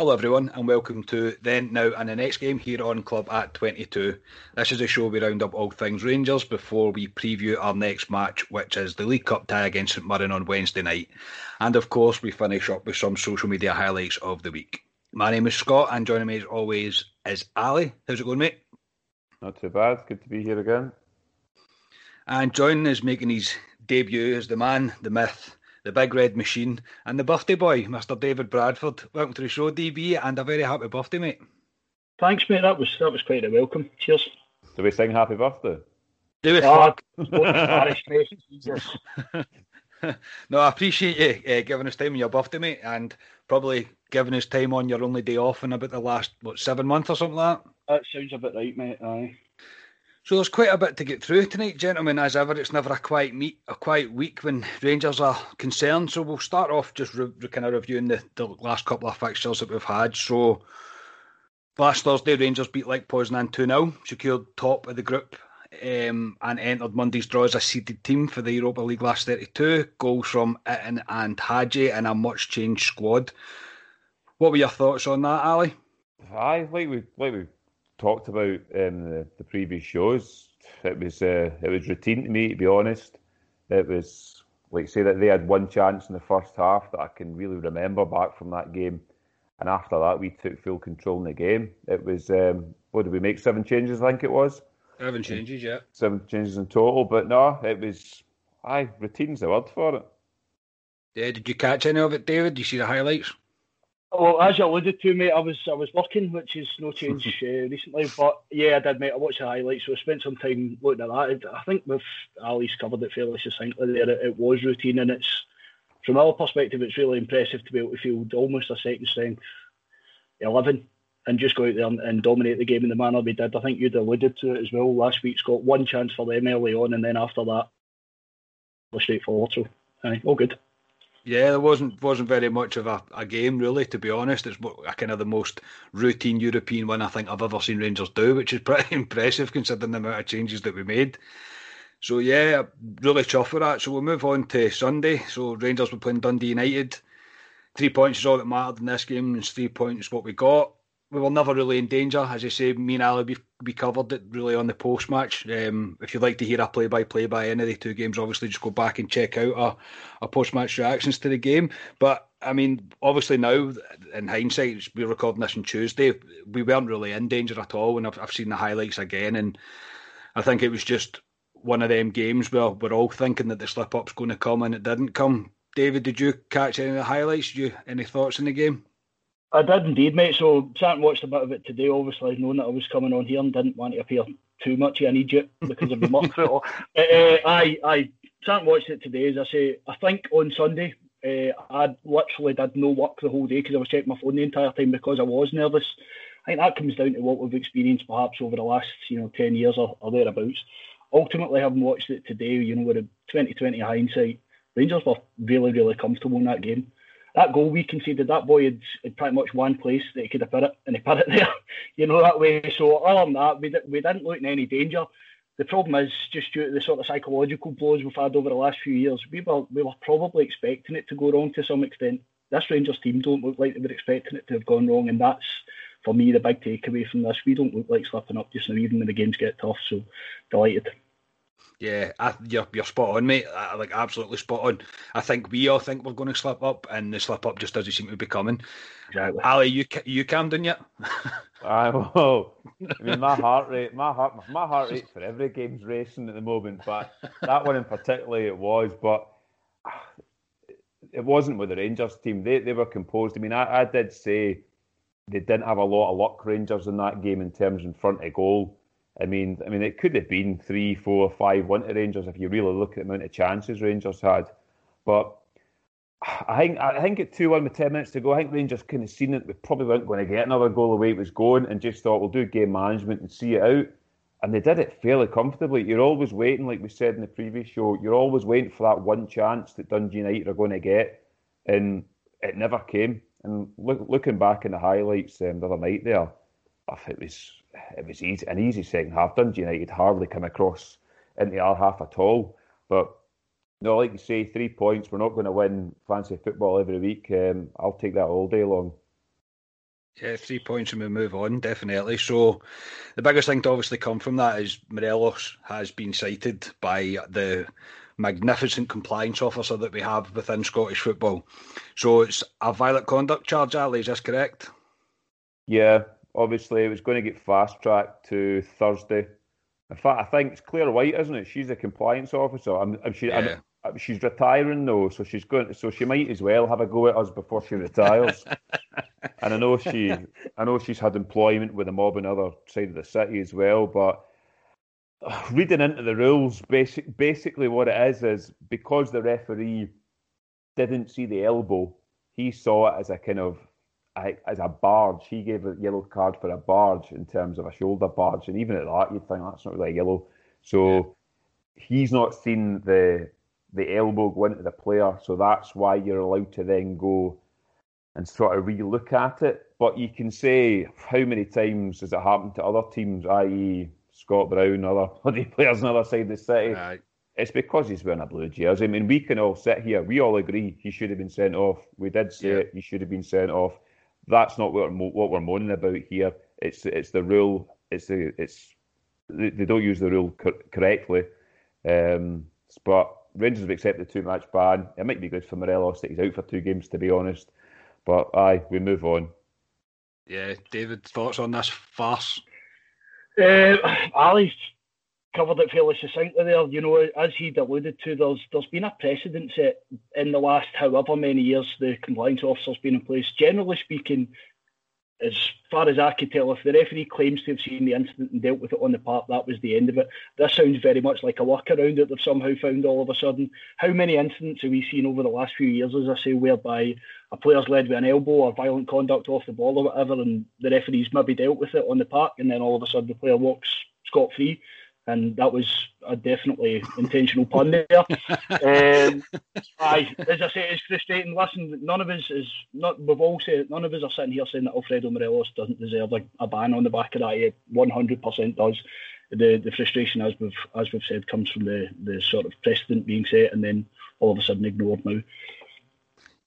Hello, everyone, and welcome to Then, Now, and the Next Game here on Club at 22. This is a show we round up all things Rangers before we preview our next match, which is the League Cup tie against St Mirren on Wednesday night. And of course, we finish up with some social media highlights of the week. My name is Scott, and joining me as always is Ally. How's it going, mate? Not too bad. Good to be here again. And joining is making his debut as the man, the myth, the big red machine, and the birthday boy, Mr. David Bradford. Welcome to the show, DB, and a very happy birthday, mate. Thanks, mate. That was that was quite a welcome. Cheers. Do we sing happy birthday? Do we? Oh, fuck? parish, no, I appreciate you uh, giving us time on your birthday, mate, and probably giving us time on your only day off in about the last what seven months or something like that. That sounds about right, mate. Aye. So there's quite a bit to get through tonight, gentlemen. As ever, it's never a quiet meet, a quiet week when Rangers are concerned. So we'll start off just re- kind of reviewing the, the last couple of fixtures that we've had. So last Thursday, Rangers beat Lech Poznan 2 0, secured top of the group, um, and entered Monday's draw as a seeded team for the Europa League last 32. Goals from Itten and Hagi in a much changed squad. What were your thoughts on that, Ally? Aye, like we like we talked about in the, the previous shows, it was uh, it was routine to me to be honest. It was like say that they had one chance in the first half that I can really remember back from that game, and after that we took full control in the game. It was um, what did we make seven changes? I think it was Seven changes, yeah. seven changes in total. But no, it was aye routine's the word for it. Yeah, did you catch any of it, David? Did you see the highlights? Well, as you alluded to, mate, I was I was working, which is no change uh, recently. But yeah, I did, mate. I watched the highlights, so I spent some time looking at that. I think with Ally's covered it fairly succinctly there. It, it was routine, and it's from our perspective, it's really impressive to be able to field almost a second strength eleven and just go out there and, and dominate the game in the manner we did. I think you'd alluded to it as well. Last week's got one chance for them early on, and then after that, we're straightforward. So, aye, all good. Yeah, there wasn't wasn't very much of a, a game really, to be honest. It's a kind of the most routine European one I think I've ever seen Rangers do, which is pretty impressive considering the amount of changes that we made. So yeah, really chuffed with that. So we'll move on to Sunday. So Rangers were playing Dundee United. Three points is all that mattered in this game, and three points what we got. We were never really in danger, as you say. Me and Ali we, we covered it really on the post match. Um, if you'd like to hear a play by play by any of the two games, obviously just go back and check out our, our post match reactions to the game. But I mean, obviously now in hindsight, we're recording this on Tuesday. We weren't really in danger at all, and I've, I've seen the highlights again, and I think it was just one of them games where we're all thinking that the slip up's going to come, and it didn't come. David, did you catch any of the highlights? Did you any thoughts in the game? I did indeed, mate. So sat and watched a bit of it today. Obviously, knowing that I was coming on here and didn't want to appear too much an idiot because of the muck all. Uh, uh, I I sat and watched it today. As I say, I think on Sunday uh, I literally did no work the whole day because I was checking my phone the entire time because I was nervous. I think that comes down to what we've experienced perhaps over the last you know ten years or, or thereabouts. Ultimately, having watched it today, you know, with a 2020 hindsight, Rangers were really really comfortable in that game that goal we conceded, that boy had, had pretty much one place that he could have put it, and he put it there, you know, that way. So, other than that, we, we didn't look in any danger. The problem is just due to the sort of psychological blows we've had over the last few years, we were, we were probably expecting it to go wrong to some extent. This Rangers team don't look like they were expecting it to have gone wrong, and that's, for me, the big takeaway from this. We don't look like slipping up just now, even when the games get tough, so delighted. Yeah, I, you're you're spot on, mate. I, like absolutely spot on. I think we all think we're going to slip up, and the slip up just doesn't seem to be coming. Exactly. Ally, you you calmed down yet? I well, I mean, my heart rate, my heart, my heart rate for every game's racing at the moment, but that one in particular, it was. But ah, it wasn't with the Rangers team. They they were composed. I mean, I, I did say they didn't have a lot of luck, Rangers, in that game in terms in front of goal. I mean, I mean, it could have been three, four, five one to Rangers if you really look at the amount of chances Rangers had. But I think I think at two one with ten minutes to go, I think Rangers kind of seen it. We probably weren't going to get another goal the way it was going, and just thought we'll do game management and see it out. and they did it fairly comfortably. You're always waiting, like we said in the previous show, you're always waiting for that one chance that Dundee United are going to get, and it never came. And look, looking back in the highlights um, the other night there, I th it was it was easy, an easy second half. Dundee United hardly come across into our half at all. But no, like you say, three points. We're not going to win fancy football every week. Um, I'll take that all day long. Yeah, three points and we move on, definitely. So, the biggest thing to obviously come from that is Morelos has been cited by the magnificent compliance officer that we have within Scottish football. So, it's a violent conduct charge, Ally, is this correct? Yeah, obviously, it was going to get fast tracked to Thursday. In fact, I think it's Clare Whyte, isn't it? She's a compliance officer. I'm, I'm, she, yeah. I'm, she's retiring though, so she's going. So she might as well have a go at us before she retires. and I know she, I know she's had employment with the mob on the other side of the city as well. But uh, reading into the rules, basic, basically what it is is because the referee didn't see the elbow, he saw it as a kind of as a barge. He gave a yellow card for a barge in terms of a shoulder barge, and even at that, you'd think that's not really a yellow. So yeah. he's not seen the the elbow go into the player, so that's why you're allowed to then go and sort of re-look at it. But you can say how many times has it happened to other teams, i.e. Scott Brown, other bloody players on the other side of the city. Right. It's because he's wearing a blue jersey. I mean, we can all sit here. We all agree he should have been sent off. We did say yeah. it. He should have been sent off. That's not what we're, what we're moaning about here. It's it's the rule. It's the it's they, they don't use the rule co- correctly. Um, but Rangers have accepted a two match ban. It might be good for Morelos that he's out for two games, to be honest. But aye, we move on. Yeah, David, thoughts on this farce? Uh, Ally's covered it fairly succinctly there. You know, as he'd alluded to, there's there's been a precedent set in the last however many years the compliance officer's been in place. Generally speaking, as far as I could tell, if the referee claims to have seen the incident and dealt with it on the park, that was the end of it. This sounds very much like a workaround that they've somehow found all of a sudden. How many incidents have we seen over the last few years, as I say, whereby a player's led with an elbow or violent conduct off the ball or whatever, and the referee's maybe dealt with it on the park, and then all of a sudden the player walks scot free? And that was a definitely intentional pun there. um, aye, as I say, it's frustrating. Listen, none of us is not. We've all said none of us are sitting here saying that Alfredo Morelos doesn't deserve a, a ban on the back of that. He one hundred percent does. The the frustration, as we've as we've said, comes from the the sort of precedent being set and then all of a sudden ignored now.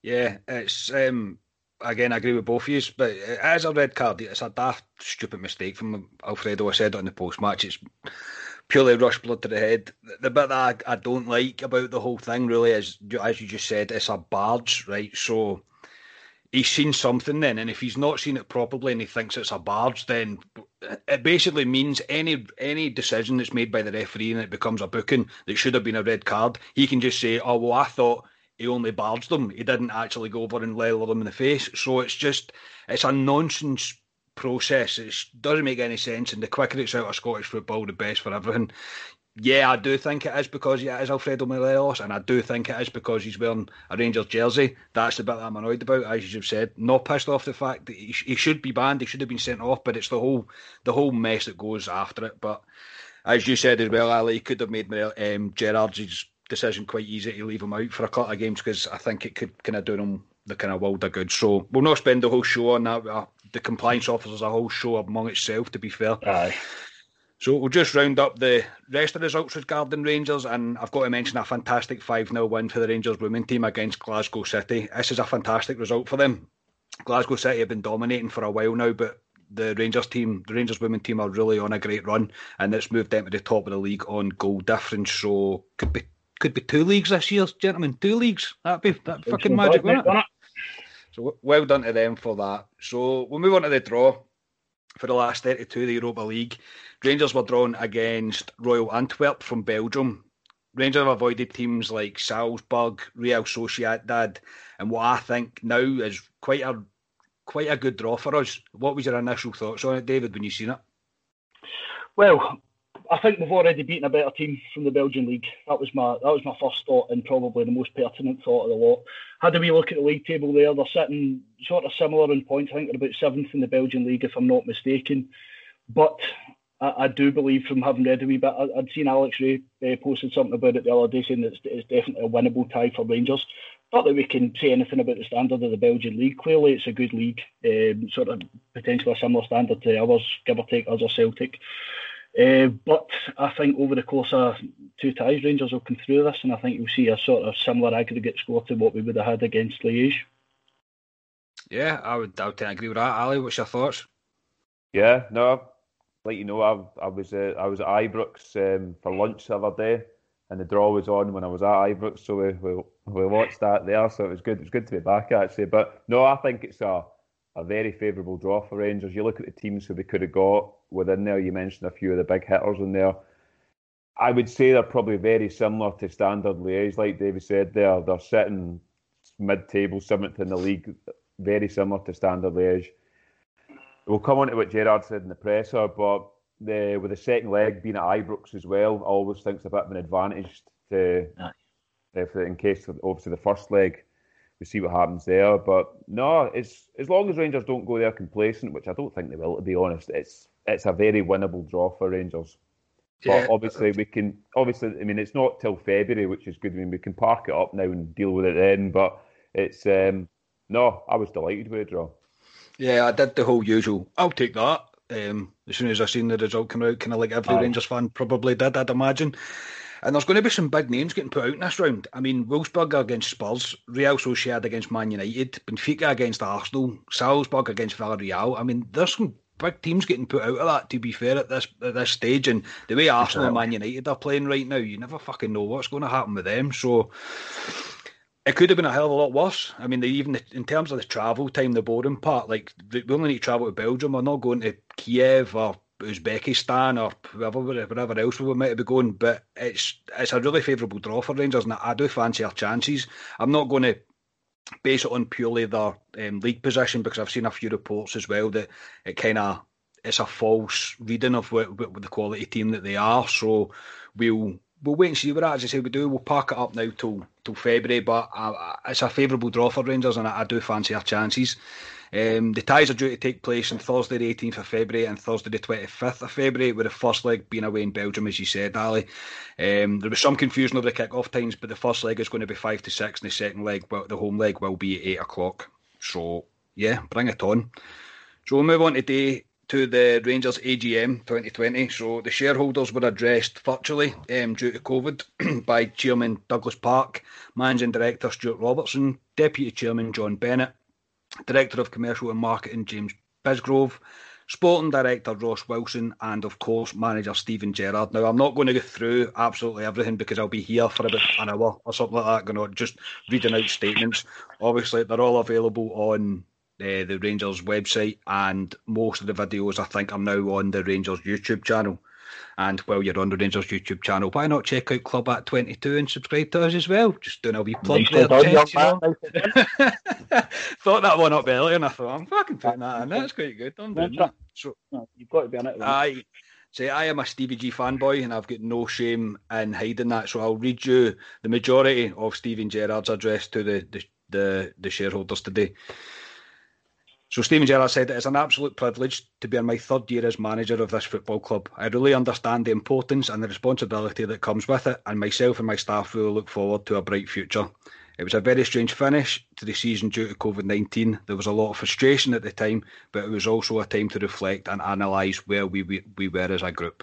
Yeah, it's um, again, I agree with both of you, but as a red card, it's a daft, stupid mistake from Alfredo. I said it on the post match. It's purely rush blood to the head. The bit that I, I don't like about the whole thing really is, as you just said, it's a barge, right? So he's seen something then, and if he's not seen it properly and he thinks it's a barge, then it basically means any any decision that's made by the referee and it becomes a booking that should have been a red card, he can just say, "Oh well, I thought." He only barged them. He didn't actually go over and level them in the face. So it's just, it's a nonsense process. It doesn't make any sense, and the quicker it's out of Scottish football, the best for everything. Yeah, I do think it is because it is Alfredo Morelos, and I do think it is because he's wearing a Rangers jersey. That's the bit that I'm annoyed about, as you've said. Not pissed off the fact that he, he should be banned, he should have been sent off, but it's the whole the whole mess that goes after it. But as you said as well, Ally, he could have made um, Gerrard's decision quite easy to leave him out for a couple of games because I think it could kind of do him the kind of world of good. So we'll not spend the whole show on that. The compliance officers a whole show among itself, to be fair. Aye. So we'll just round up the rest of the results regarding Rangers, and I've got to mention a fantastic 5 0 win for the Rangers women team against Glasgow City. This is a fantastic result for them. Glasgow City have been dominating for a while now, but the Rangers team, the Rangers women team, are really on a great run, and it's moved them to the top of the league on goal difference. So could be could be two leagues this year, gentlemen. Two leagues. That'd be that fucking magic, wouldn't it? So well done to them for that. So we'll move on to the draw for the last 32 of the Europa League. Rangers were drawn against Royal Antwerp from Belgium. Rangers have avoided teams like Salzburg, Real Sociedad, and what I think now is quite a quite a good draw for us. What was your initial thoughts on it, David, when you seen it? Well, I think we've already beaten a better team from the Belgian league. That was my that was my first thought and probably the most pertinent thought of the lot. Had we look at the league table there, they're sitting sort of similar in points. I think they're about seventh in the Belgian league, if I'm not mistaken. But I, I, do believe from having read a wee bit, I, would seen Alex Rae uh, posted something about it the other day saying that it's, it's definitely a winnable tie for Rangers. Not that we can say anything about the standard of the Belgian league. Clearly, it's a good league, um, sort of potentially a similar standard to others, give or take, other Celtic. Uh, but I think over the course of two ties, Rangers will come through this, and I think you'll see a sort of similar aggregate score to what we would have had against Liège. Yeah, I would, I would agree with that. Ally, what's your thoughts? Yeah, no, like you know, I, I was uh, I was at Ibrox um, for lunch the other day, and the draw was on when I was at Ibrox, so we, we, we watched that there. So it was good. It was good to be back actually. But no, I think it's a a very favourable draw for Rangers. You look at the teams who we could have got within there. You mentioned a few of the big hitters in there. I would say they're probably very similar to standard Liège, like David said. There, they're sitting mid-table, seventh in the league, very similar to standard Liège. We'll come on to what Gerrard said in the presser, but the, with the second leg being at Ibrox as well, I always think it's a bit of an advantage to, if in case of, obviously the first leg, we see what happens there. But no, it's as long as Rangers don't go there complacent, which I don't think they will, to be honest. It's it's a very winnable draw for Rangers. Yeah. But obviously, we can. Obviously, I mean, it's not till February, which is good. I mean, we can park it up now and deal with it then. But it's um, no, I was delighted with the draw. Yeah, I did the whole usual. I'll take that. Um, as soon as I seen the result come out, kind of like every Aye. Rangers fan probably did, I'd imagine. And there's going to be some big names getting put out in this round. I mean, Wolfsburg against Spurs, Real Sociedad against Man United, Benfica against Arsenal, Salzburg against Villarreal. I mean, there's some big teams getting put out of that. To be fair, at this at this stage, and the way Arsenal and Man United are playing right now, you never fucking know what's going to happen with them. So it could have been a hell of a lot worse. I mean, even in terms of the travel time, the boring part, like we only need to travel to Belgium. We're not going to Kiev or Uzbekistan or wherever, wherever else we might be going. But it's it's a really favourable draw for Rangers, and I do fancy our chances. I'm not going to base it on purely their um, league position because I've seen a few reports as well that it kind of it's a false reading of what, what, the quality team that they are. So we'll we'll wait and see what as I say we do. We'll park it up now till till February, but uh, it's a favourable draw for Rangers, and I, I do fancy our chances. Um, the ties are due to take place on Thursday, the 18th of February, and Thursday, the 25th of February, with the first leg being away in Belgium, as you said, Ally. Um, there was some confusion over the kick-off times, but the first leg is going to be 5 to 6, and the second leg, well, the home leg, will be at 8 o'clock. So, yeah, bring it on. So we'll move on today to the Rangers AGM 2020. So the shareholders were addressed virtually um, due to COVID by Chairman Douglas Park, Managing Director Stuart Robertson, Deputy Chairman John Bennett, Director of Commercial and Marketing James Bisgrove, Sporting Director Ross Wilson, and of course Manager Steven Gerrard. Now I'm not going to go through absolutely everything because I'll be here for about an hour or something like that, going on just reading out statements. Obviously, they're all available on uh, the Rangers website, and most of the videos I think are now on the Rangers YouTube channel. And while you're on the Rangers YouTube channel, why not check out Club at 22 and subscribe to us as well? Just doing a wee plug there. You know? thought that one up earlier and I thought, I'm fucking putting that in. That's quite good. I'm doing that. So, you've got to be on it. I, say I am a Stevie G fanboy and I've got no shame in hiding that. So I'll read you the majority of Steven Gerrard's address to the, the, the, the shareholders today. So Steven Gerrard said it is an absolute privilege to be in my third year as manager of this football club. I really understand the importance and the responsibility that comes with it, and myself and my staff really look forward to a bright future. It was a very strange finish to the season due to COVID 19. There was a lot of frustration at the time, but it was also a time to reflect and analyse where we, we, we were as a group.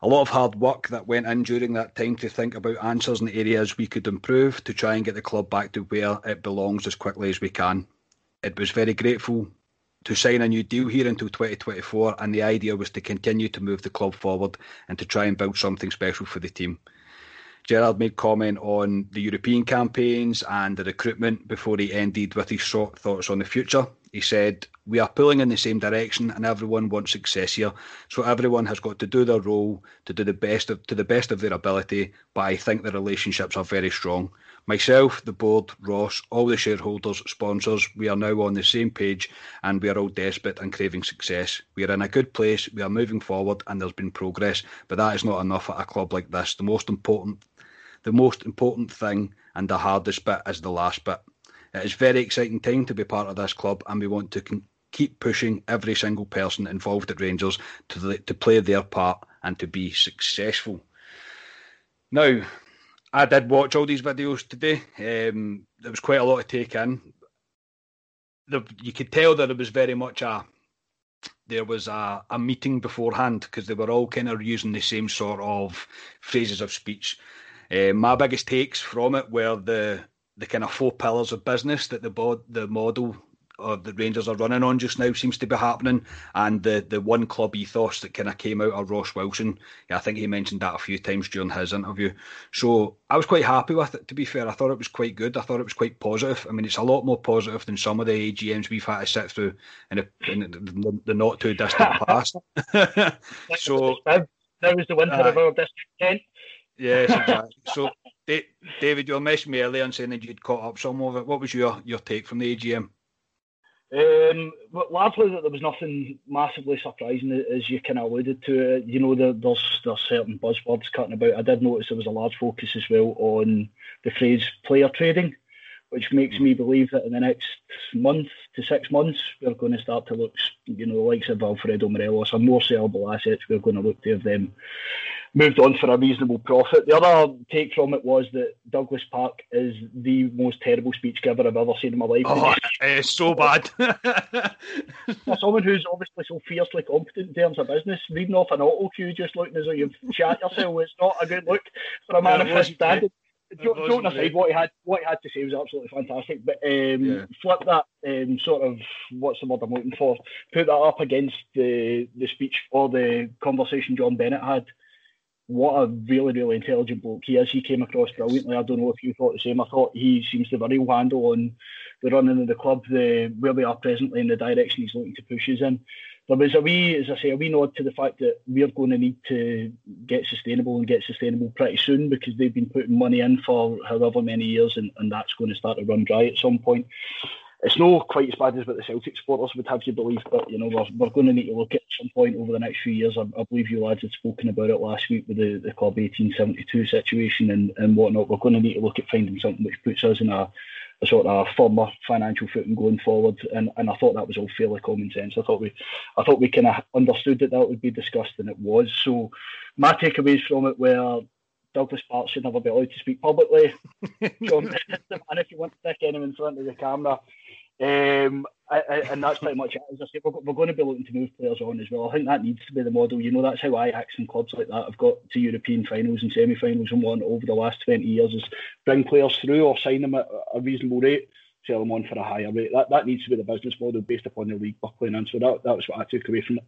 A lot of hard work that went in during that time to think about answers and areas we could improve to try and get the club back to where it belongs as quickly as we can it was very grateful to sign a new deal here until 2024, and the idea was to continue to move the club forward and to try and build something special for the team. Gerrard made comment on the European campaigns and the recruitment before he ended with his thoughts on the future. He said, We are pulling in the same direction and everyone wants success here. So everyone has got to do their role to do the best of to the best of their ability, but I think the relationships are very strong. Myself, the board, Ross, all the shareholders, sponsors, we are now on the same page and we are all desperate and craving success. We are in a good place, we are moving forward and there's been progress, but that is not enough at a club like this. The most important the most important thing and the hardest bit is the last bit. It is very exciting time to be part of this club and we want to con- keep pushing every single person involved at Rangers to to play their part and to be successful. Now, I did watch all these videos today. Um, there was quite a lot to take in. The, you could tell that it was very much a there was a, a meeting beforehand because they were all kind of using the same sort of phrases of speech. Uh, my biggest takes from it were the the kind of four pillars of business that the bod, the model or the Rangers are running on just now seems to be happening, and the the one club ethos that kind of came out of Ross Wilson. Yeah, I think he mentioned that a few times during his interview. So I was quite happy with it. To be fair, I thought it was quite good. I thought it was quite positive. I mean, it's a lot more positive than some of the AGMs we've had to sit through in, a, in the, the, not too distant past. so that was the winter uh, of our district. Yes, exactly. so, David, you were me earlier and saying that you'd caught up some of it. What was your, your take from the AGM? Um, largely that there was nothing massively surprising, as you kind of alluded to. You know, there, there's there's certain buzzwords cutting about. I did notice there was a large focus as well on the phrase player trading, which makes me believe that in the next month to six months we're going to start to look, you know, the likes of Alfredo Morelos, or more sellable assets. We're going to look to have them moved on for a reasonable profit. The other take from it was that Douglas Park is the most terrible speech giver I've ever seen in my life. Oh, it's so bad. for someone who's obviously so fiercely competent in terms of business, reading off an auto cue just looking as though you've shot yourself, it's not a good look for a man of his standard. Joking aside, what he had what he had to say was absolutely fantastic. But um, yeah. flip that um, sort of what's the word I'm looking for? Put that up against the the speech or the conversation John Bennett had what a really, really intelligent bloke he is. He came across brilliantly. I don't know if you thought the same. I thought he seems to have a real handle on the running of the club, the where we are presently, and the direction he's looking to push us in. There was a wee, as I say, a wee nod to the fact that we're going to need to get sustainable and get sustainable pretty soon because they've been putting money in for however many years, and, and that's going to start to run dry at some point it's not quite as bad as what the Celtic supporters would have you believe, but you know we're, we're going to need to look at some point over the next few years. I, I believe you lads had spoken about it last week with the, the club 1872 situation and, and whatnot. We're going to need to look at finding something which puts us in a, a sort of a firmer financial footing going forward. And, and I thought that was all fairly common sense. I thought we I thought we kind of understood that that would be discussed, and it was. So my takeaways from it were Douglas Park should never be allowed to speak publicly. And if you want to stick anyone in front of the camera, um, I, I, and that's pretty much it. As I say, we're, we're, going to be looking to move players on as well. I think that needs to be the model. You know, that's how Ajax and clubs like that have got to European finals and semi-finals and won over the last 20 years is bring players through or sign them at a reasonable rate, sell them on for a higher rate. That that needs to be the business model based upon the league we're playing in. So that, that was what I took away from it.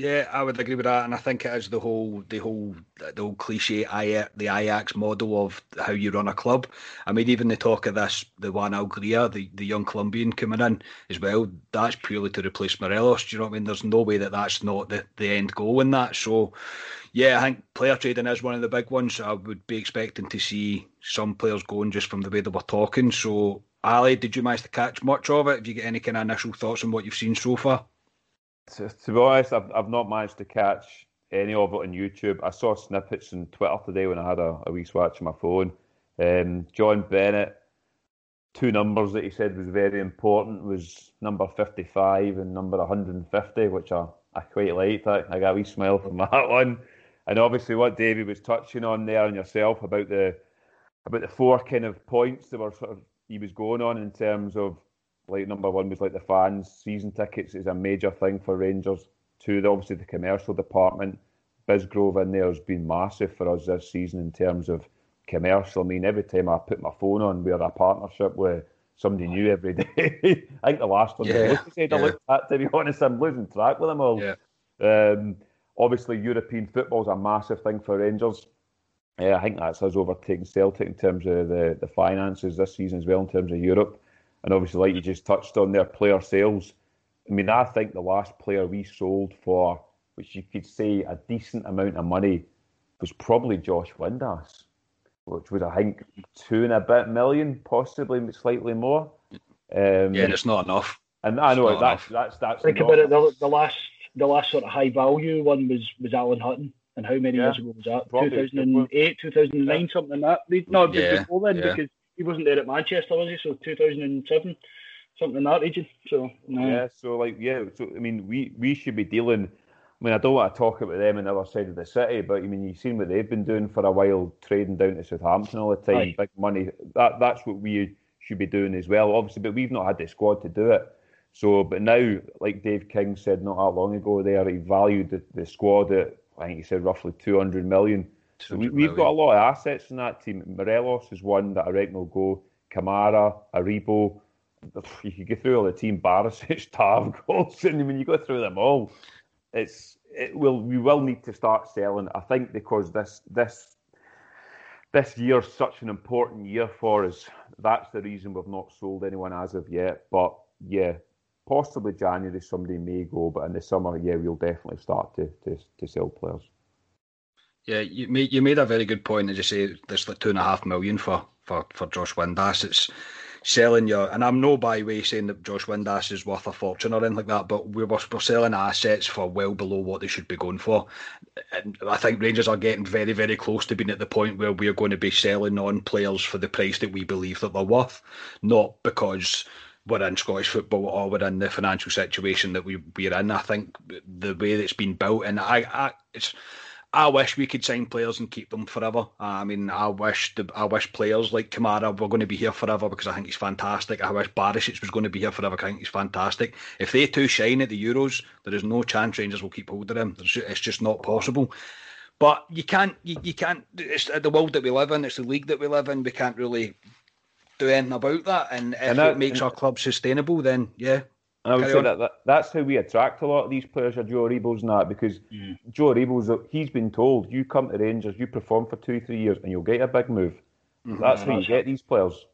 Yeah, I would agree with that, and I think it is the whole the whole the whole cliche the Ajax model of how you run a club. I mean, even the talk of this, the Juan Alegria, the, the young Colombian coming in as well. That's purely to replace Morelos. Do you know what I mean? There's no way that that's not the, the end goal in that. So, yeah, I think player trading is one of the big ones. I would be expecting to see some players going just from the way they were talking. So, Ally, did you manage to catch much of it? Have you got any kind of initial thoughts on what you've seen so far? To, to, be honest, I've, I've not managed to catch any of it on YouTube. I saw snippets on Twitter today when I had a, a wee swatch on my phone. Um, John Bennett, two numbers that he said was very important was number 55 and number 150, which I, I quite liked. I, I got a wee smile from that one. And obviously what David was touching on there and yourself about the about the four kind of points that were sort of he was going on in terms of like number one was like the fans. Season tickets is a major thing for Rangers. Two, obviously the commercial department. Bisgrove in there has been massive for us this season in terms of commercial. I mean, every time I put my phone on, we're a partnership with somebody new every day. I think the last one yeah, said yeah. I looked at, to be honest, I'm losing track with them all. Yeah. Um, obviously, European football is a massive thing for Rangers. Yeah, I think that's us overtaking Celtic in terms of the, the finances this season as well, in terms of Europe. And obviously, like you just touched on their player sales. I mean, I think the last player we sold for, which you could say a decent amount of money, was probably Josh Windass, which was, I think, two and a bit million, possibly slightly more. Um, yeah, it's not enough. And I know that's, that's, that's think about it. The, the, last the last sort of high value one was was Alan Hutton. And how many yeah, years ago was that? 2008, 2009, yeah. something like that. No, yeah, before then, yeah. because he wasn't there at Manchester, was he? So 2007. something in that region. So yeah, so like yeah, so I mean, we we should be dealing. I mean, I don't want to talk about them on the other side of the city, but I mean, you've seen what they've been doing for a while, trading down to Southampton all the time, Aye. big money. That that's what we should be doing as well, obviously. But we've not had the squad to do it. So, but now, like Dave King said not that long ago, there he valued the, the squad at I think he said roughly two hundred million. So we, have got a lot of assets in that team. Morelos is one that I reckon will go. Kamara, Aribo, you could go through all the team, Barisic, Tav, Goldson. I mean, you go through them all. It's it will we will need to start selling. I think because this this this year's such an important year for us. That's the reason we've not sold anyone as of yet. But yeah, possibly January somebody may go, but in the summer, yeah, we'll definitely start to to, to sell players. Yeah, you made you made a very good point. As you say, there's like two and a half million for for for Josh Windass. It's selling your, and I'm no by way saying that Josh Windass is worth a fortune or anything like that, but we're, we're selling assets for well below what they should be going for. And I think Rangers are getting very, very close to being at the point where we're going to be selling on players for the price that we believe that they're worth, not because we're in Scottish football or we're in the financial situation that we, we're in. I think the way that it's been built, and I, I it's I wish we could sign players and keep them forever. I mean, I wish the, I wish players like Kamara were going to be here forever because I think he's fantastic. I wish Barisic was going to be here forever because I think he's fantastic. If they two shine at the Euros, there is no chance Rangers will keep hold of him. It's just not possible. But you can't, you, you can't. It's the world that we live in. It's the league that we live in. We can't really do anything about that. And if and that, it makes our club sustainable, then yeah, and I would say that, that, that's how we attract a lot of these players, are Joe Aribo's and that, because mm. Joe Aribo's, he's been told, you come to Rangers, you perform for two, three years, and you'll get a big move. Mm-hmm. That's how you get these players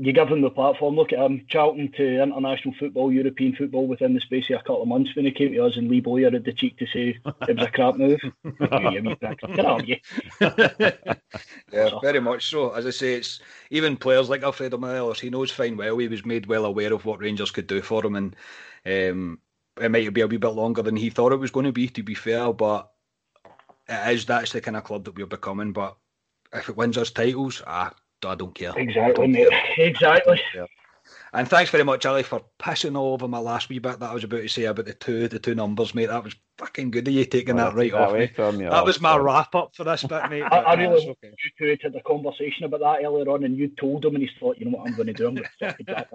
you give him the platform. Look at him, Charlton to international football, European football within the space of a couple of months when he came to us, and Lee Bowyer had the cheek to say it was a crap move. yeah, very much so. As I say, it's even players like Alfredo Morelos. He knows fine well. He was made well aware of what Rangers could do for him, and um, it might be a wee bit longer than he thought it was going to be. To be fair, but it is that's the kind of club that we're becoming. But if it wins us titles, ah I don't care. Exactly, don't mate. Care. Exactly. And thanks very much, Ally, for pissing all over my last wee bit that I was about to say about the two the two numbers, mate. That was fucking good of you taking that right that off me. That was my wrap up for this bit, mate. I, I really okay. you two had a conversation about that earlier on, and you told him, and he thought, you know what I'm going to do. I'm going to that.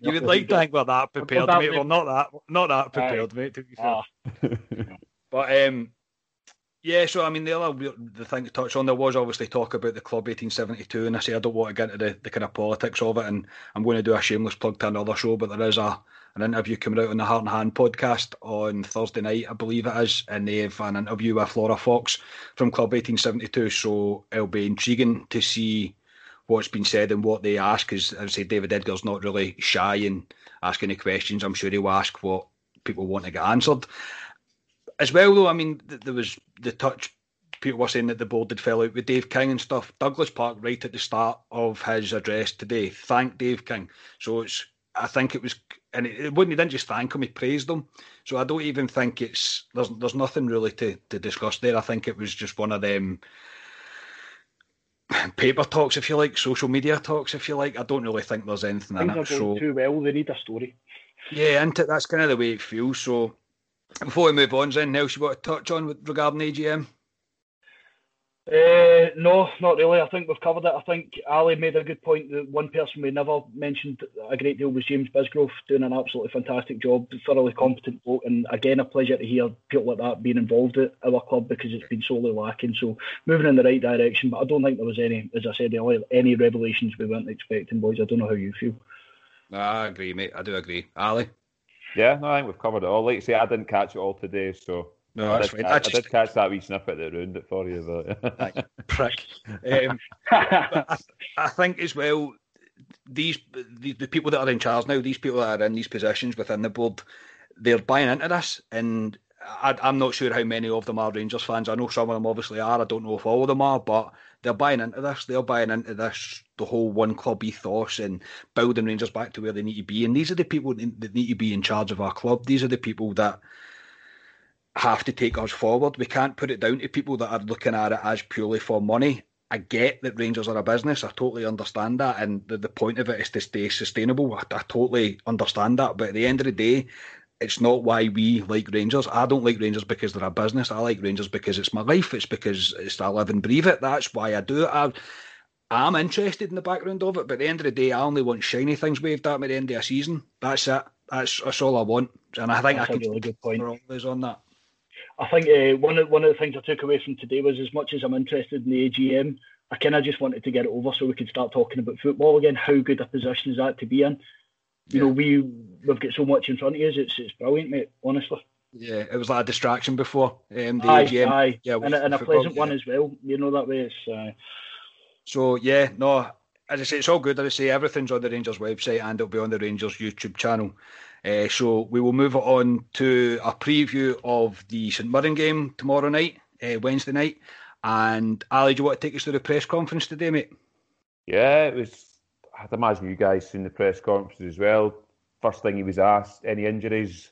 you would like to think we're that prepared, mate. Well, not that, not that prepared, uh, mate. To be fair. Uh, but um, yeah, so I mean, the other the thing to touch on there was obviously talk about the club 1872, and I say I don't want to get into the, the kind of politics of it, and I'm going to do a shameless plug to another show, but there is a an interview coming out on the Heart and Hand podcast on Thursday night, I believe it is, and they have an interview with Laura Fawkes from Club 1872, so it'll be intriguing to see what's been said and what they ask, because as I say, David Edgar's not really shy in asking the questions. I'm sure he'll ask what people want to get answered as well, though, I mean, there was the touch. People were saying that the board had fell out with Dave King and stuff. Douglas Park, right at the start of his address today, thanked Dave King. So it's, I think it was, and it, it wouldn't. He didn't just thank him; he praised him. So I don't even think it's there's there's nothing really to to discuss there. I think it was just one of them paper talks, if you like, social media talks, if you like. I don't really think there's anything Things in it. so too well. They need a story. Yeah, and that's kind of the way it feels. So before we move on, then, Nels, you want to touch on with regarding AGM? Uh, no, not really. I think we've covered it. I think Ally made a good point that one person we never mentioned a great deal was James Bisgrove, doing an absolutely fantastic job, thoroughly competent bloke, and again a pleasure to hear people like that being involved at our club because it's been sorely lacking. So moving in the right direction, but I don't think there was any, as I said earlier, any revelations we weren't expecting, boys. I don't know how you feel. I agree, mate. I do agree. Ally. Yeah, no, I think we've covered it all. Like I say, I didn't catch it all today, so no, I, did, fine. I, I, just... I, did catch that wee snippet that ruined it for you, but prick. Um, I, I, think as well, these the, the people that are in charge now, these people that are in these positions within the board, they're buying into this, and I, am not sure how many of them are Rangers fans. I know some of them obviously are. I don't know if all of them are, but they're buying into this. They're buying into this, the whole one club ethos and building Rangers back to where they need to be. And these are the people that need to be in charge of our club. These are the people that have to take us forward. We can't put it down to people that are looking at it as purely for money I get that Rangers are a business. I totally understand that, and the, the point of it is to stay sustainable. I, I totally understand that, but at the end of the day, it's not why we like Rangers. I don't like Rangers because they're a business. I like Rangers because it's my life. It's because it's I live and breathe it. That's why I do it. I, I'm interested in the background of it, but at the end of the day, I only want shiny things waved at me at the end of a season. That's it. That's that's all I want, and I think That's I can really good point. on that. I think uh, one of one of the things I took away from today was as much as I'm interested in the AGM, I kind of just wanted to get it over so we could start talking about football again. How good a position is that to be in? You know, we we've got so much in front of us. It's it's brilliant, mate. Honestly, Yeah, it was like a distraction before um, the aye, AGM. aye, Yeah, and, a, and a football, pleasant one yeah. as well. You know that way. It's uh, So yeah, no, as I say, it's all good. As I say, everything's on the Rangers website and it'll be on the Rangers YouTube channel. Uh, so we will move on to a preview of the St Mirren game tomorrow night, uh, Wednesday night. And Ally, do you want to take us through the press conference today, mate? Yeah, it was. I'd imagine you guys seen the press conference as well. First thing he was asked, any injuries,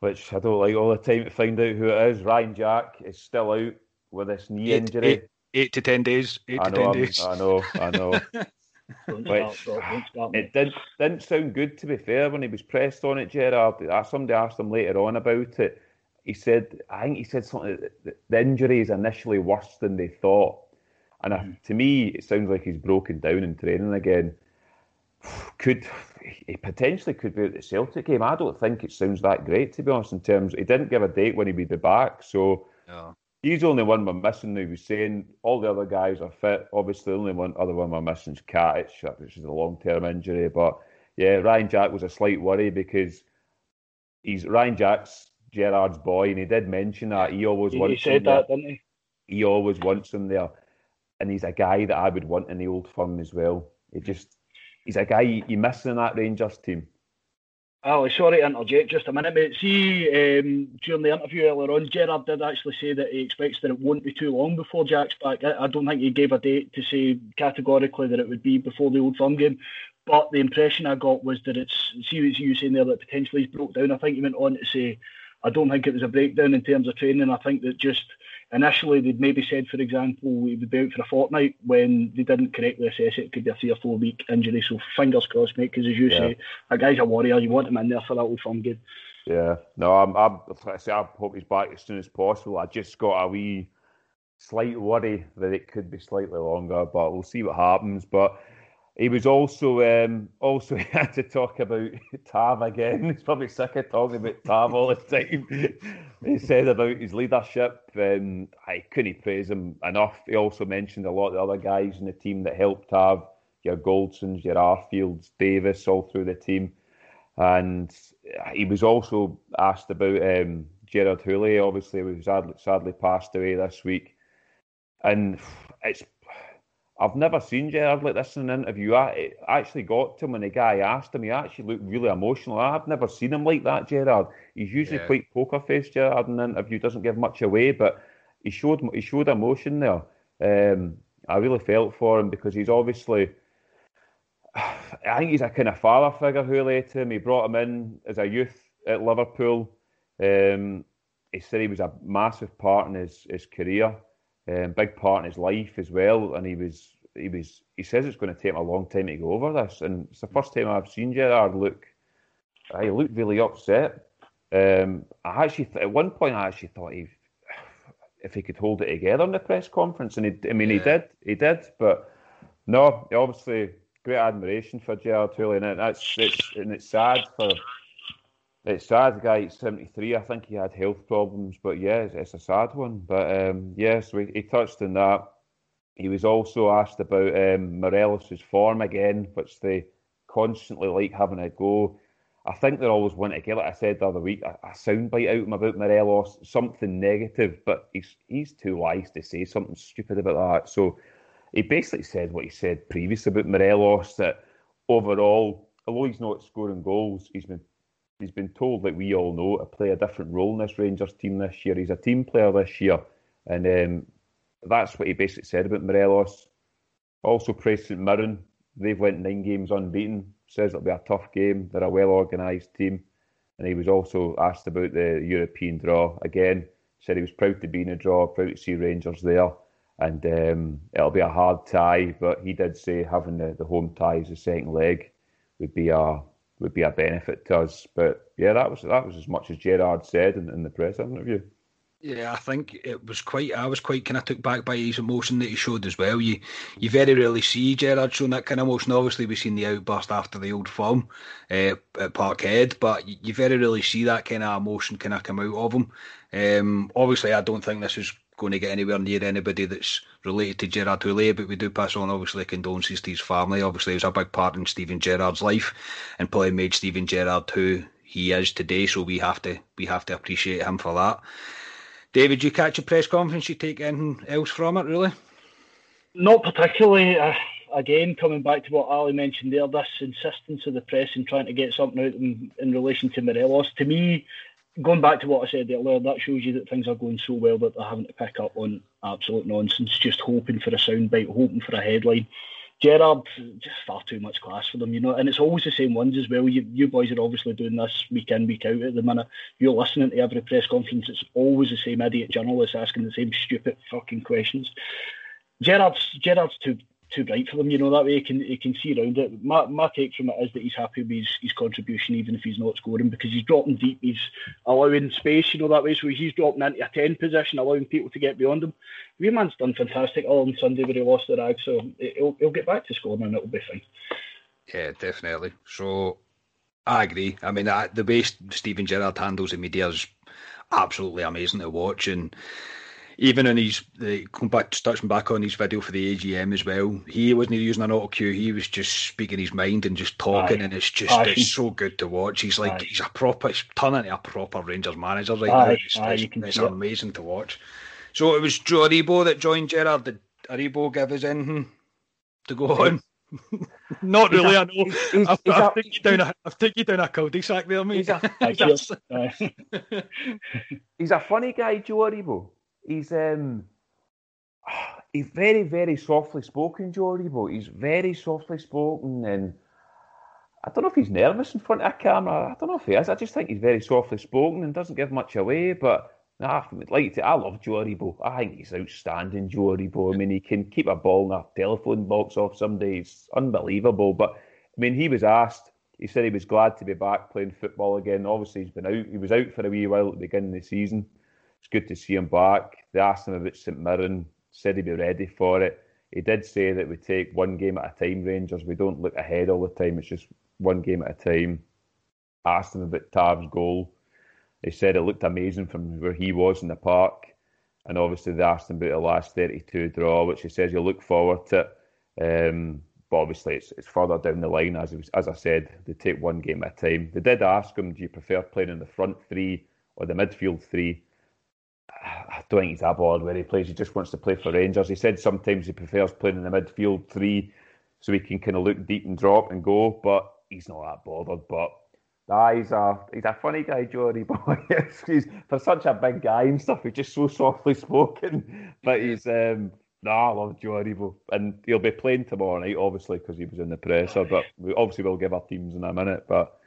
which I don't like all the time to find out who it is. Ryan Jack is still out with this knee Eight- injury. eight- Eight to ten days. Eight I to know, ten I'm- days. I know, I know. Which- start, Rob, don't. It did, didn't sound good, to be fair, when he was pressed on it, Gerrard. Uh, Somebody asked him later on about it. He said, I think he said something, that the- the injury is initially worse than they thought. And uh, to me, it sounds like he's broken down in training again. Could he potentially could be at the Celtic game? I don't think it sounds that great, to be honest, in terms he didn't give a date when he'd be back. So No. He's the only one we're missing. He was saying all the other guys are fit. Obviously, the only one other one we're missing is Katic, which is a long term injury. But yeah, Ryan Jack was a slight worry because he's Ryan Jack's Gerrard's boy, and he did mention that he always He, he wants him said there. that, didn't he? He always wants him there, and he's a guy that I would want in the old firm as well. He just he's a guy you miss in that Rangers team. Oh, sorry to interject just a minute, mate. See, um, during the interview earlier on, Gerrard did actually say that he expects that it won't be too long before Jack's back. I, I don't think he gave a date to say categorically that it would be before the Old Firm game. But the impression I got was that it's, see what you saying there, that potentially he's broke down. I think he went on to say, I don't think it was a breakdown in terms of training. I think that just initially they'd maybe said, for example, we would be out for a fortnight when they didn't correctly assess it. It could be a three or four week injury. So fingers crossed, mate, because as you Yeah. say, a guy's a warrior. You want him in there for that old firm game. Yeah, no, I'm, I'm, I say, I hope he's back as soon as possible. I just got a wee slight worry that it could be slightly longer, but we'll see what happens. But he was also, um, also had to talk about Tav again. He's probably sick of talking about Tav all the time. he said about his leadership. Um, I couldn't praise him enough. He also mentioned a lot of the other guys in the team that helped Tav. Your Goldsons, your Arfields, Davis, all through the team. And he was also asked about um, Gérard Houllier, obviously, who sadly, sadly passed away this week. And it's I've never seen Gerrard like this in an interview. I actually got to him when the guy asked him. He actually looked really emotional. I've never seen him like that, Gerrard. He's usually Yeah. quite poker faced, Gerrard, in an interview. Doesn't give much away, but he showed he showed emotion there. Um, I really felt for him because he's obviously. I think he's a kind of father figure, Houllier, to him. He brought him in as a youth at Liverpool. Um, he said he was a massive part in his, his career, um, big part in his life as well. And he was he was he says it's going to take him a long time to go over this. And it's the first time I've seen Gerrard look. He looked really upset. Um, I actually th- at one point I actually thought he if he could hold it together in the press conference, and he, I mean he Yeah. did, he did, but no, obviously great admiration for Gérard Houllier, and that's it's and it's sad for it's sad. The guy at seventy three. I think he had health problems, but yeah, it's, it's a sad one. But um, yes, he touched on that. He was also asked about um, Morelos' form again, which they constantly like having a go. I think they're always wanting to get, like I said the other week, a, a soundbite out of him about Morelos, something negative, but he's he's too wise to say something stupid about that. So he basically said what he said previously about Morelos that overall, although he's not scoring goals, he's been he's been told, like we all know, to play a different role in this Rangers team this year. He's a team player this year, and um, that's what he basically said about Morelos. Also praised St Mirren. They've went nine games unbeaten. Says it'll be a tough game. They're a well organised team. And he was also asked about the European draw. Again, said he was proud to be in a draw, proud to see Rangers there. and um, it'll be a hard tie. But he did say having the, the home tie as the second leg would be a would be a benefit to us. But yeah, that was that was as much as Gerrard said in, in the press interview. Yeah, I think it was quite. I was quite kind of took back by his emotion that he showed as well. You you very rarely see Gerrard showing that kind of emotion. Obviously, we've seen the outburst after the old firm uh, at Parkhead, but you, you, very rarely see that kind of emotion kind of come out of him. Um, obviously, I don't think this is going to get anywhere near anybody that's related to Gérard Houllier, but we do pass on obviously condolences to his family. Obviously, it was a big part in Steven Gerrard's life, and probably made Steven Gerrard who he is today. So we have to we have to appreciate him for that. David, you catch a press conference? You take anything else from it, really? Not particularly. Uh, again, coming back to what Ali mentioned there, this insistence of the press in trying to get something out in, in relation to Morelos, to me, going back to what I said earlier, that shows you that things are going so well that they're having to pick up on absolute nonsense, just hoping for a soundbite, hoping for a headline. Gerrard, just far too much class for them, you know, and it's always the same ones as well. You, you boys are obviously doing this week in, week out at the minute. You're listening to every press conference, it's always the same idiot journalists asking the same stupid fucking questions. Gerrard's Gerard's too too bright for them. You know that way he can he can see around it. My, my take from it is that he's happy with his, his contribution even if he's not scoring because he's dropping deep. He's allowing space. You know that way. So he's dropping into a ten position, allowing people to get beyond him. Weirman's done fantastic all on Sunday where he lost the rag. So he'll he'll get back to scoring and it'll be fine. Yeah, definitely. So I agree. I mean, the way Steven Gerrard handles the media is absolutely amazing to watch and even in his uh, come back touching back on his video for the AGM as well, he wasn't using an auto cue. He was just speaking his mind and just talking, Aye. and it's just Aye. it's so good to watch. He's like Aye. he's a proper, he's turning into a proper Rangers manager right now. It's, it's, it's amazing to watch. So it was Joe Aribo that joined Gerrard. Did Aribo give us anything to go on? Not really, a, I know. He's, he's, I've, I've, a, taken you down a, I've taken you down a cul-de-sac there, mate. He's a, he's a funny guy, Joe Aribo he's um, he's very, very softly spoken, Joe Aribo. He's very softly spoken, and I don't know if he's nervous in front of a camera. I don't know if he is. I just think he's very softly spoken and doesn't give much away. But nah, like to. I love Joe Aribo. I think he's outstanding, Joe Aribo. I mean, he can keep a ball in a telephone box off somebody. It's unbelievable. But I mean, he was asked. He said he was glad to be back playing football again. Obviously, he's been out. He was out for a wee while at the beginning of the season it's good to see him back. They asked him about St Mirren, said he'd be ready for it. He did say that we take one game at a time, Rangers. We don't look ahead all the time. It's just one game at a time. Asked him about Tav's goal. He said it looked amazing from where he was in the park. And obviously they asked him about the last 32 draw, which he says he'll look forward to. Um, but obviously it's, it's further down the line. As, was, as I said, they take one game at a time. They did ask him, do you prefer playing in the front three or the midfield three? I don't think he's that bothered where he plays. He just wants to play for Rangers. He said sometimes he prefers playing in the midfield three so he can kind of look deep and drop and go, but he's not that bothered. But ah, he's a he's a funny guy, Johnny boy. he's for such a big guy and stuff. He's just so softly spoken, but he's um, nah, I love Aribo, and he'll be playing tomorrow night, obviously, because he was in the presser. But we obviously will give our teams in a minute. But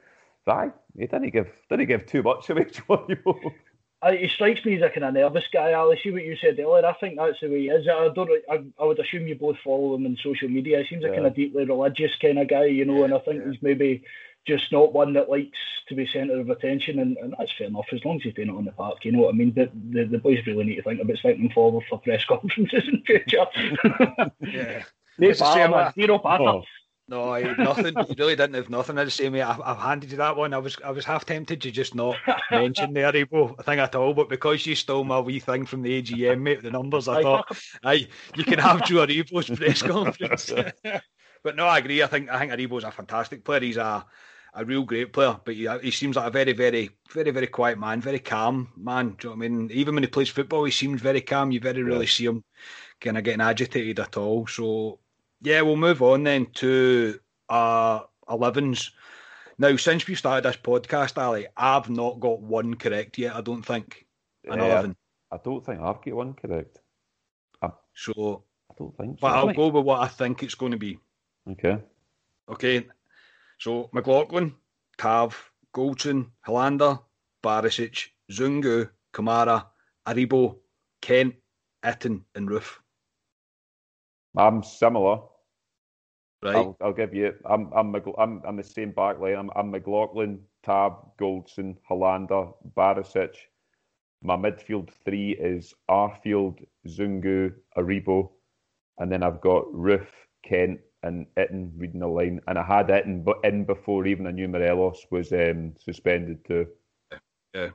aye, he didn't give didn't give too much away, Joe Aribo. I, he strikes me as a kind of nervous guy, Ali. See what you said earlier. I think that's the way he is. I don't. I, I would assume you both follow him on social media. He seems yeah. a kind of deeply religious kind of guy, you know. And I think yeah. he's maybe just not one that likes to be centre of attention, and, and that's fair enough as long as he's doing it on the park. You know what I mean? The, the, the boys really need to think about stepping forward for press conferences in future. yeah. No patter, zero patter. No, nothing. you really didn't have nothing. I just say, mate, I, have handed you that one. I was, I was half tempted to just not mention the Aribo thing at all, but because you stole my wee thing from the AGM, mate, the numbers, I, thought, I, you can have Joe Aribo's press conference. but no, I agree. I think, I think Aribo's a fantastic player. He's a, a real great player, but he, he seems like a very, very, very, very quiet man, very calm man. Do you know what I mean? Even when he plays football, he seems very calm. You very rarely see him kind of getting agitated at all. So yeah, we'll move on then to uh, our 11s. Now, since we started this podcast, Ali, I've not got one correct yet, I don't think. An 11. I don't think I've got one correct. I, so, I don't think so. But I'll go with what I think it's going to be. Okay. Okay. So, McLaughlin, Tav, Goldson, Helander, Barisic, Zungu, Kamara, Aribo, Kent, Itten, and Roofe. I'm similar. Right. I'll, I'll give you. I'm I'm I'm I'm the same back line. I'm, I'm McLaughlin, Tav, Goldson, Helander, Barisic. My midfield three is Arfield, Zungu, Aribo, and then I've got Roofe, Kent, and Itten reading the line. And I had Itten but in before even I knew Morelos was um, suspended too. Yeah.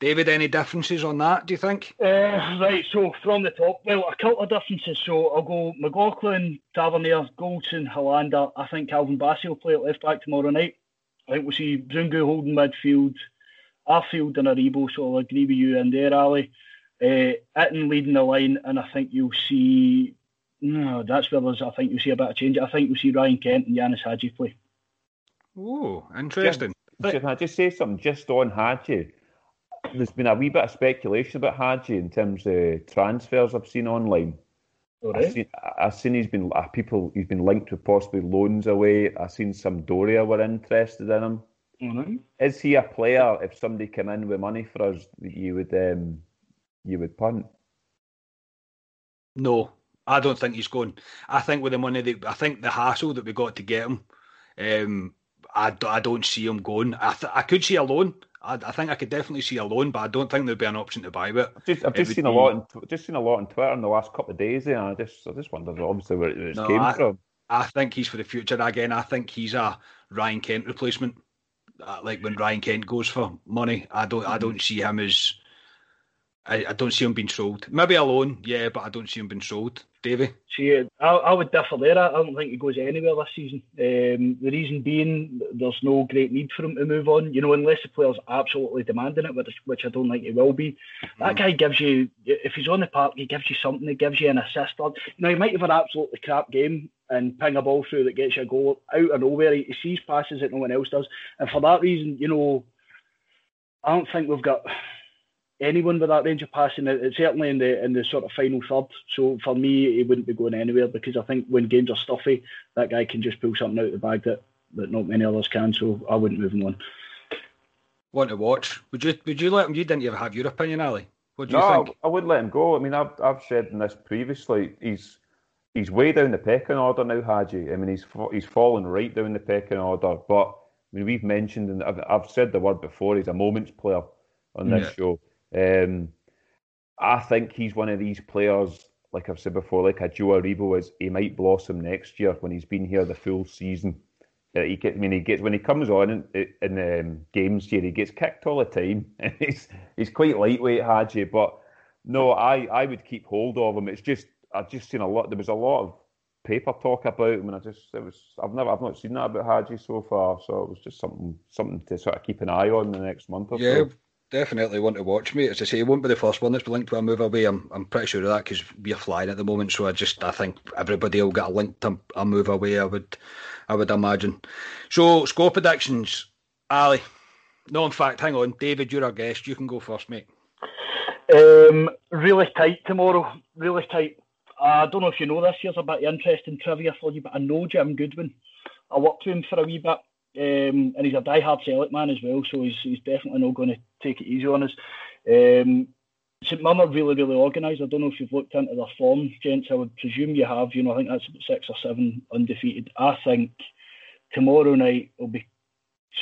David, any differences on that, do you think? Uh, right, so from the top, well, a couple of differences. So I'll go McLaughlin, Tavernier, Goldson, Helander. I think Calvin Bassey will play at left back tomorrow night. I think we'll see Zungu holding midfield, Arfield and Aribo, so I'll agree with you in there, Ali. Uh, Itten leading the line, and I think you'll see. No, that's where there's. I think you'll see a bit of change. I think you'll see Ryan Kent and Ianis Hagi play. Oh, interesting. Can I just say something just on Hagi? There's been a wee bit of speculation about Hagi in terms of transfers I've seen online. Right. I've, seen, I've seen he's been uh, people he's been linked with possibly loans away. I've seen Sampdoria were interested in him. Mm-hmm. Is he a player? If somebody came in with money for us, you would um, you would punt? No, I don't think he's going. I think with the money that I think the hassle that we got to get him, um, I, I don't see him going. I th- I could see a loan. I, I think I could definitely see a loan, but I don't think there'd be an option to buy it. I've just, I've just seen be... a lot, in, just seen a lot on Twitter in the last couple of days, and I just, I just wondered obviously where it no, came I, from. I think he's for the future. Again, I think he's a Ryan Kent replacement. Uh, like when Ryan Kent goes for money, I don't, I don't see him as. I, I don't see him being sold. Maybe a loan, yeah, but I don't see him being sold. Davy? See, I, I would differ there. I don't think he goes anywhere this season. Um, the reason being, there's no great need for him to move on. You know, unless the player's absolutely demanding it, which, which I don't think he will be. Mm-hmm. That guy gives you, if he's on the park, he gives you something. He gives you an assist. You know, he might have an absolutely crap game and ping a ball through that gets you a goal out of nowhere. He, he sees passes that no one else does, and for that reason, you know, I don't think we've got anyone with that range of passing. It's certainly in the in the sort of final third. So for me, he wouldn't be going anywhere because I think when games are stuffy, that guy can just pull something out of the bag that, that not many others can. So I wouldn't move him on. Want to watch? Would you Would you let him? You didn't even have your opinion, Ali. What do you no, think? I, I would let him go. I mean, I've I've said in this previously. He's he's way down the pecking order now, Hagi. I mean, he's he's fallen right down the pecking order. But I mean, we've mentioned and I've, I've said the word before. He's a moments player on this yeah. show. Um, I think he's one of these players, like I've said before, like a Joe Aribo is. He might blossom next year when he's been here the full season. Uh, he get, I mean, he gets when he comes on in, in um, games here, he gets kicked all the time. he's he's quite lightweight, Hagi, but no, I, I would keep hold of him. It's just I've just seen a lot. There was a lot of paper talk about him, and I just it was I've never I've not seen that about Hagi so far. So it was just something something to sort of keep an eye on the next month or yeah, so definitely want to watch me. As I say, it won't be the first one that's been linked to a move away. I'm, I'm pretty sure of that because we're flying at the moment. So I just I think everybody will get a link to a move away. I would I would imagine. So score predictions, Ali. No, in fact, hang on, David, you're our guest. You can go first, mate. Um, really tight tomorrow. Really tight. I don't know if you know this. Here's a bit of interesting trivia for you, but I know Jim Goodwin. I worked with him for a wee bit. Um, and he's a die-hard Celtic man as well, so he's, he's definitely not going to take it easy on us. Um, St Mirren are really, really organised. I don't know if you've looked into their form, gents. I would presume you have. You know, I think that's about six or seven undefeated. I think tomorrow night will be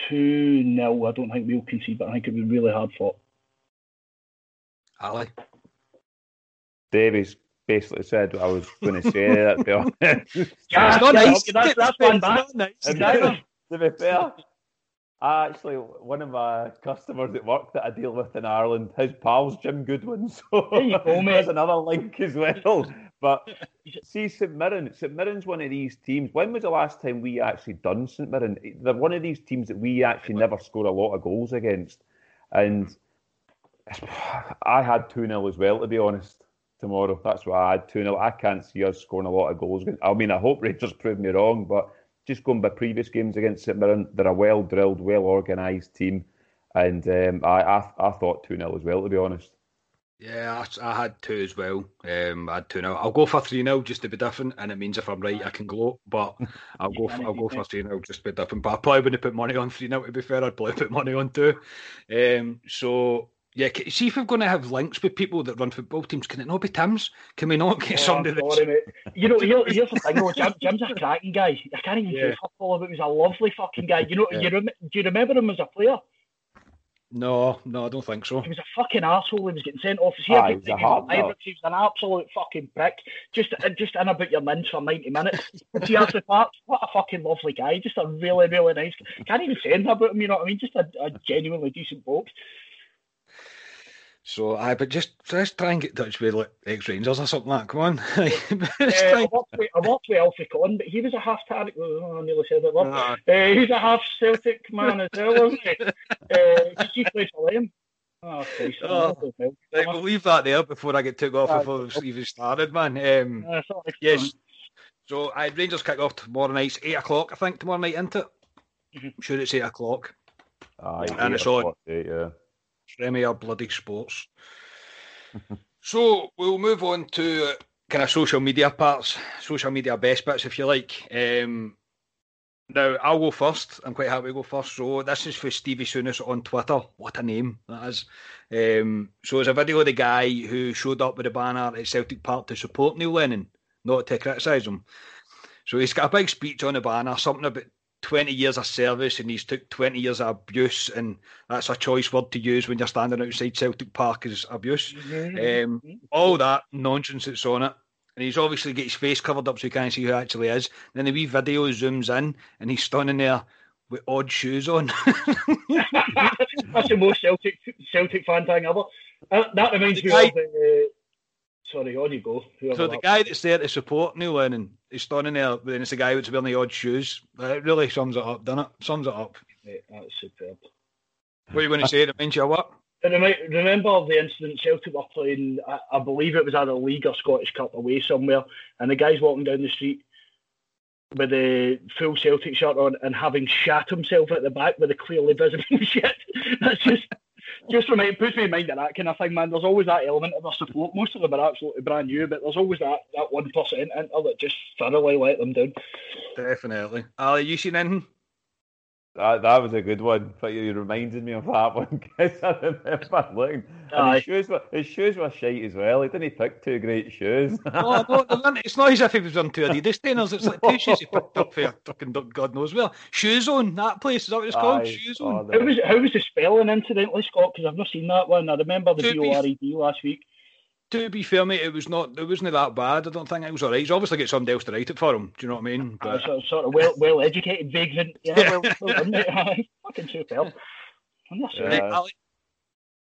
2 0. I don't think we'll concede, but I think it'll be really hard fought. Ali? Davy's basically said what I was going to say. That be honest. yeah, that's, nice. that's, that's one back. Nice to be fair, actually, one of my customers at work that I deal with in Ireland, his pal's Jim Goodwin, so go, there's another link as well. But see, St Mirren, St Mirren's one of these teams. When was the last time we actually done St Mirren? They're one of these teams that we actually never score a lot of goals against, and I had two 0 as well, to be honest. Tomorrow, that's what I had two 0 I can't see us scoring a lot of goals. I mean, I hope Rangers prove me wrong, but just going by previous games against St Mirren, they're a well drilled, well organised team, and um, I, I I thought two 0 as well, to be honest. Yeah, I, I had two as well. Um, I had two 0 I'll go for three 0 just to be different, and it means if I'm right, I can gloat. But I'll go for, I'll go for three 0 just to be different. But I probably wouldn't put money on three 0 To be fair, I'd probably put money on two. Um, so Yeah, see if we're going to have links with people that run football teams. Can it not be Tim's? Can we not get Oh, somebody sorry, that's mate. You know, here, here's the thing though. Jim, Jim's a cracking guy. I can't even Yeah. say football, but he was a lovely fucking guy. You know, Yeah. you rem- do you remember him as a player? no, no, I don't think so. He was a fucking asshole. He was getting sent off. See, Ah, he was a time hard was he was an absolute fucking prick. Just, uh, just in about your mince for ninety minutes. See, after that, what a fucking lovely guy. Just a really, really nice. Can't even say anything about him. You know what I mean? Just a, a genuinely decent bloke. So, I but just just try and get in touch with like ex Rangers or something like. that. Come on, Uh, I worked with, I worked with Alfie Conn, but he was a half Tarek. Oh, I nearly said it. There. Uh, he's a half Celtic man as well, wasn't he? Uh, 'cause he played for them. Oh, Christ. Oh. Right, we'll leave that there before I get took off before we've even started, man. Um, Uh, sorry. yes. So I Rangers kick off tomorrow night, eight o'clock. I think tomorrow night, isn't it? Mhm. I'm sure it's eight o'clock. Aye, And eight it's o'clock, on. eight, yeah. Premier Bloody Sports. so we'll move on to kind of social media parts, social media best bits, if you like. Um, now I'll go first. I'm quite happy to go first. So this is for Stevie Soonis on Twitter. What a name that is! Um, so it's a video of the guy who showed up with a banner at Celtic Park to support Neil Lennon, not to criticise him. So he's got a big speech on the banner, something about 20 years of service, and he's took 20 years of abuse, and that's a choice word to use when you're standing outside Celtic Park is abuse. Um, all that nonsense that's on it. And he's obviously got his face covered up so you can't see who actually is. Then the wee video zooms in and he's standing there with odd shoes on. That's the most Celtic Celtic fan thing ever. Uh, that reminds me of. Uh, sorry, on you go. whoever so the that- guy that's there to support Neil Lennon is standing there, but then it's the guy that's wearing the odd shoes. It really sums it up, doesn't it? Sums it up. Mate, that's superb. What are you going to say? Means you what? Remi- remember the incident Celtic were playing, I, I believe it was either League or Scottish Cup away somewhere, and the guy's walking down the street with a full Celtic shirt on and having shat himself at the back with a clearly visible shit. That's just just remind, puts me in mind of that kind of thing, man. There's always that element of their support. Most of them are absolutely brand new, but there's always that that one percent that just thoroughly let them down. Definitely. Ali, you seen anything? That, that was a good one. But you reminded me of that one because I remember looking. And Aye. his shoes were his shoes were shite as well. He didn't he pick two great shoes. Oh, no, it's not as if he was on two Adidas trainers. It's like two shoes he picked up for fucking God knows where. Shoes on that place. Is that what it's called? Aye. Shoes Oh, on. no. How was how was the spelling incidentally, Scott? Because I've not seen that one. I remember the To B be- O R E D last week. To be fair, mate, it was not. It wasn't that bad. I don't think it was alright. He's obviously got somebody else to write it for him. Do you know what I mean? Uh, But sort, of, sort of well well educated vagrant. Yeah, well, well done, mate. Aye, Fucking superb. And that's Yeah. it. Right, Ali,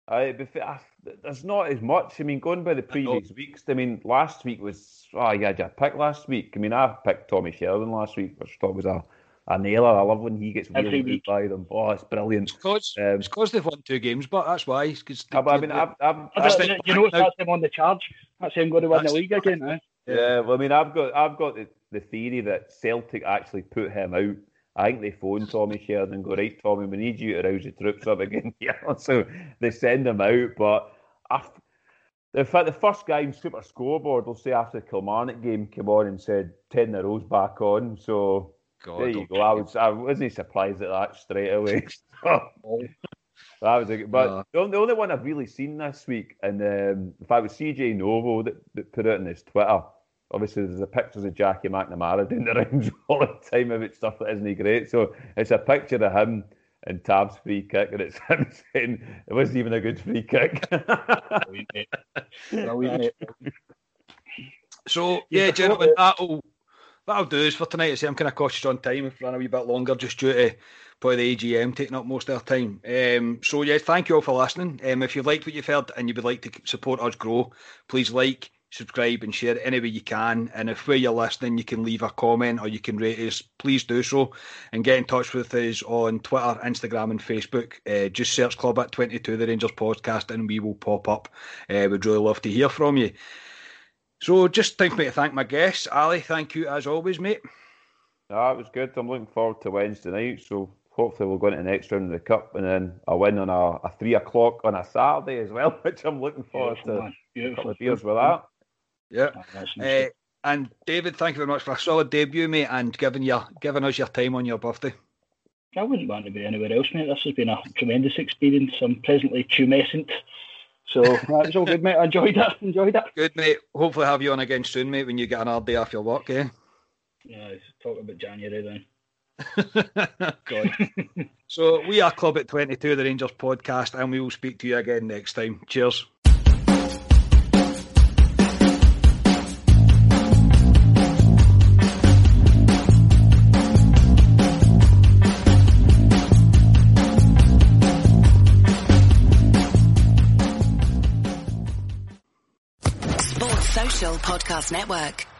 Aye, but fa- ah, there's not as much. I mean, going by the previous weeks, I mean, last week was, oh, you had your pick last week. I mean, I picked Tommy Sheridan last week, which I thought was a, a nailer. I love when he gets Every wheeled by them. Oh, it's brilliant. it's because Um, it's because they've won two games, but that's why. It's 'cause I, they- I mean, I've, I've, I That's the- you know, that's him on the charge. That's him going to win the league again. Eh? Yeah, well, I mean, I've got I've got the, the theory that Celtic actually put him out. I think they phoned Tommy Sheridan and go, right, Tommy, we need you to rouse the troops up again. yeah, so they send him out. But I, in fact, the first guy in Super Scoreboard will say after the Kilmarnock game came on and said 10 in a row's back on. So God, there you go. I, was, I wasn't surprised at that straight away. that was a, good, but Uh. the, only, the only one I've really seen this week, and um, if I was CJ Novo that, that put it on his Twitter, obviously there's the pictures of Jackie McNamara doing the rounds all the time about stuff that isn't he great. So it's a picture of him and Tav's free kick, and it's him saying it wasn't even a good free kick. Brilliant, mate. Brilliant, mate. So Yeah, yeah, before gentlemen, the- that'll that'll do is for tonight. I'm kind of cautious on time. Run a wee bit longer just due to probably the AGM taking up most of our time. Um, so yeah, thank you all for listening. Um, if you liked what you've heard and you would like to support us grow, please like, subscribe, and share any way you can. And if where you're listening, you can leave a comment or you can rate us, please do so. And get in touch with us on Twitter, Instagram, and Facebook. Uh, just search Club at 22 The Rangers Podcast and we will pop up. Uh, we'd really love to hear from you. So just time for me to thank my guests. Ali, thank you as always, mate. no, it was good. I'm looking forward to Wednesday night. So hopefully we'll go into the next round of the cup, and then a win on a, a three o'clock on a Saturday as well, which I'm looking forward Beautiful, to. man. A couple of beers with that. Yeah. Ah, Uh, and David, thank you very much for a solid debut, mate, and giving your giving us your time on your birthday. I wouldn't want to be anywhere else, mate. This has been a tremendous experience. I'm presently tumescent. So that was all good, mate. I enjoyed it. Enjoyed it. Good, mate. Hopefully, have you on again soon, mate, when you get an hard day off your work, eh? Yeah, talk about January then. so we are Club at 22, the Rangers podcast, and we will speak to you again next time. Cheers. Podcast Network.